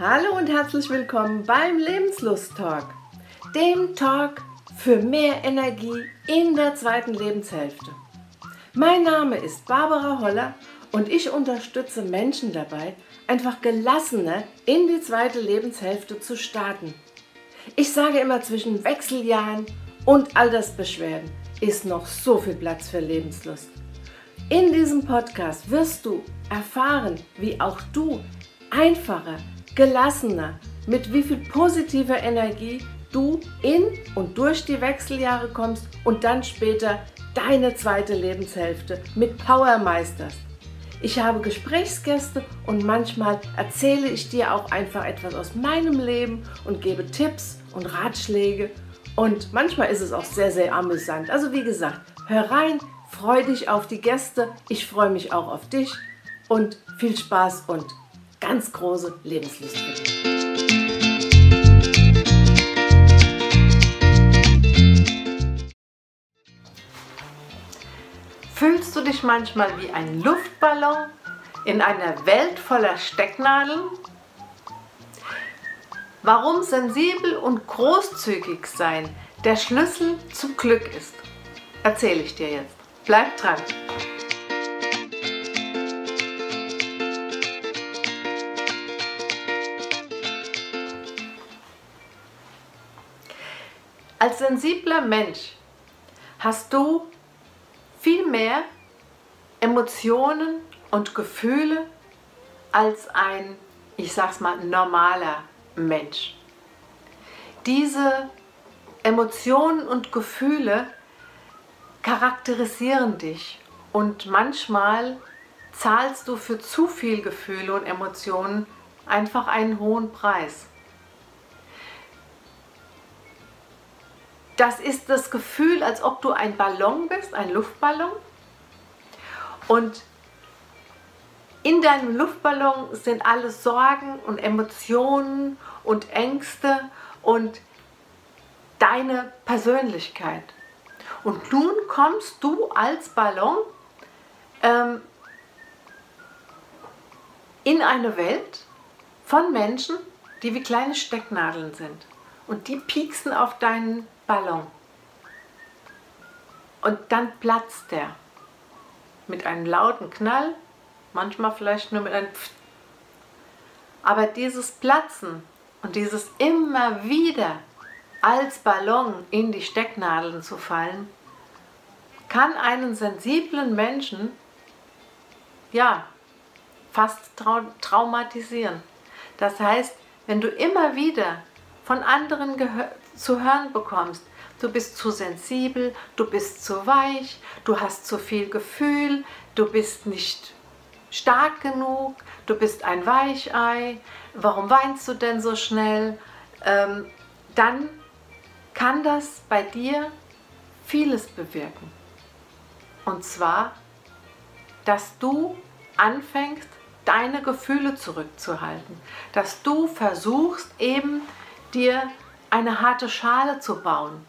Hallo und herzlich willkommen beim Lebenslust Talk, dem Talk für mehr Energie in der zweiten Lebenshälfte. Mein Name ist Barbara Holler und ich unterstütze Menschen dabei, einfach gelassener in die zweite Lebenshälfte zu starten. Ich sage immer, zwischen Wechseljahren und Altersbeschwerden ist noch so viel Platz für Lebenslust. In diesem Podcast wirst du erfahren, wie auch du einfacher gelassener, mit wie viel positiver Energie du in und durch die Wechseljahre kommst und dann später deine zweite Lebenshälfte mit Power meisterst. Ich habe Gesprächsgäste und manchmal erzähle ich dir auch einfach etwas aus meinem Leben und gebe Tipps und Ratschläge. Und manchmal ist es auch sehr, sehr amüsant. Also wie gesagt, hör rein, freu dich auf die Gäste. Ich freue mich auch auf dich und viel Spaß und ganz große Lebenslust Fühlst du dich manchmal wie ein Luftballon in einer Welt voller Stecknadeln? Warum sensibel und großzügig sein der Schlüssel zum Glück ist, erzähle ich dir jetzt. Bleib dran! Als sensibler Mensch hast du viel mehr Emotionen und Gefühle als ein, ich sag's mal, normaler Mensch. Diese Emotionen und Gefühle charakterisieren dich und manchmal zahlst du für zu viel Gefühle und Emotionen einfach einen hohen Preis. Das ist das Gefühl, als ob du ein Ballon bist, ein Luftballon. Und in deinem Luftballon sind alle Sorgen und Emotionen und Ängste und deine Persönlichkeit. Und nun kommst du als Ballon ähm, in eine Welt von Menschen, die wie kleine Stecknadeln sind. Und die pieksen auf deinen Ballon. Und dann platzt der mit einem lauten Knall, manchmal vielleicht nur mit einem Pft. Aber dieses Platzen und dieses immer wieder als Ballon in die Stecknadeln zu fallen, kann einen sensiblen Menschen ja fast trau traumatisieren. Das heißt, wenn du immer wieder von anderen zu hören bekommst, du bist zu sensibel, du bist zu weich, du hast zu viel Gefühl, du bist nicht stark genug, du bist ein Weichei, warum weinst du denn so schnell? Ähm, dann kann das bei dir vieles bewirken. Und zwar, dass du anfängst, deine Gefühle zurückzuhalten, dass du versuchst eben dir eine harte Schale zu bauen,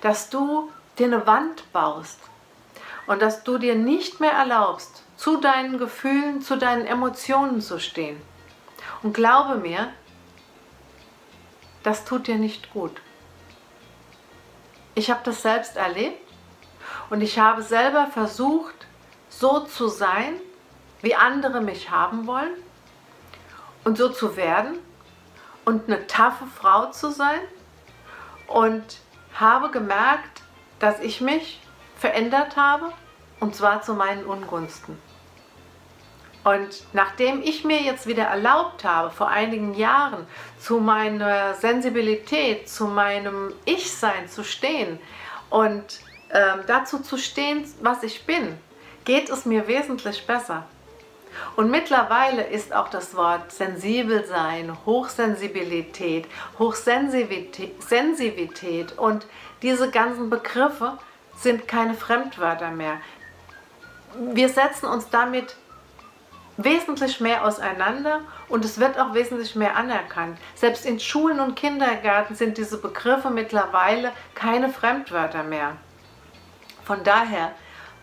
dass du dir eine Wand baust und dass du dir nicht mehr erlaubst, zu deinen Gefühlen, zu deinen Emotionen zu stehen. Und glaube mir, das tut dir nicht gut. Ich habe das selbst erlebt und ich habe selber versucht, so zu sein, wie andere mich haben wollen und so zu werden und eine taffe Frau zu sein und habe gemerkt, dass ich mich verändert habe und zwar zu meinen Ungunsten. Und nachdem ich mir jetzt wieder erlaubt habe, vor einigen Jahren zu meiner Sensibilität, zu meinem Ich-Sein zu stehen und äh, dazu zu stehen, was ich bin, geht es mir wesentlich besser. Und mittlerweile ist auch das Wort sensibel sein, Hochsensibilität, Hochsensivität und diese ganzen Begriffe sind keine Fremdwörter mehr. Wir setzen uns damit wesentlich mehr auseinander und es wird auch wesentlich mehr anerkannt. Selbst in Schulen und Kindergärten sind diese Begriffe mittlerweile keine Fremdwörter mehr. Von daher,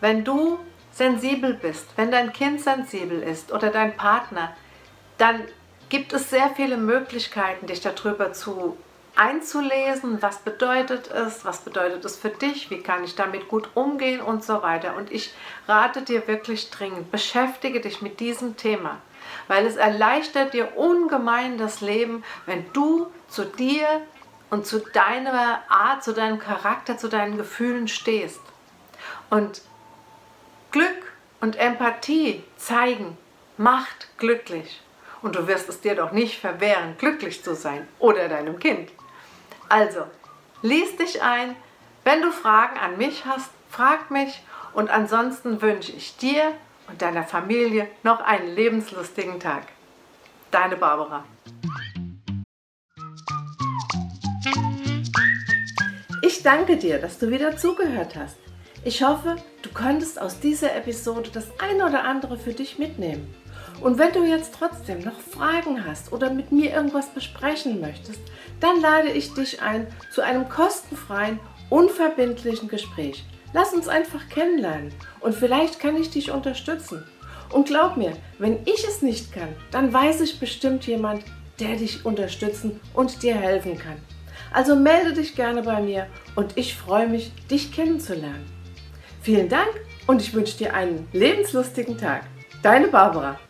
wenn du sensibel bist, wenn dein Kind sensibel ist oder dein Partner, dann gibt es sehr viele Möglichkeiten, dich darüber zu einzulesen, was bedeutet es, was bedeutet es für dich, wie kann ich damit gut umgehen und so weiter. Und ich rate dir wirklich dringend, beschäftige dich mit diesem Thema, weil es erleichtert dir ungemein das Leben, wenn du zu dir und zu deiner Art, zu deinem Charakter, zu deinen Gefühlen stehst. Und und Empathie zeigen macht glücklich. Und du wirst es dir doch nicht verwehren, glücklich zu sein oder deinem Kind. Also, lies dich ein. Wenn du Fragen an mich hast, frag mich. Und ansonsten wünsche ich dir und deiner Familie noch einen lebenslustigen Tag. Deine Barbara. Ich danke dir, dass du wieder zugehört hast. Ich hoffe, du konntest aus dieser Episode das eine oder andere für dich mitnehmen. Und wenn du jetzt trotzdem noch Fragen hast oder mit mir irgendwas besprechen möchtest, dann lade ich dich ein zu einem kostenfreien, unverbindlichen Gespräch. Lass uns einfach kennenlernen und vielleicht kann ich dich unterstützen. Und glaub mir, wenn ich es nicht kann, dann weiß ich bestimmt jemand, der dich unterstützen und dir helfen kann. Also melde dich gerne bei mir und ich freue mich, dich kennenzulernen. Vielen Dank und ich wünsche dir einen lebenslustigen Tag. Deine Barbara.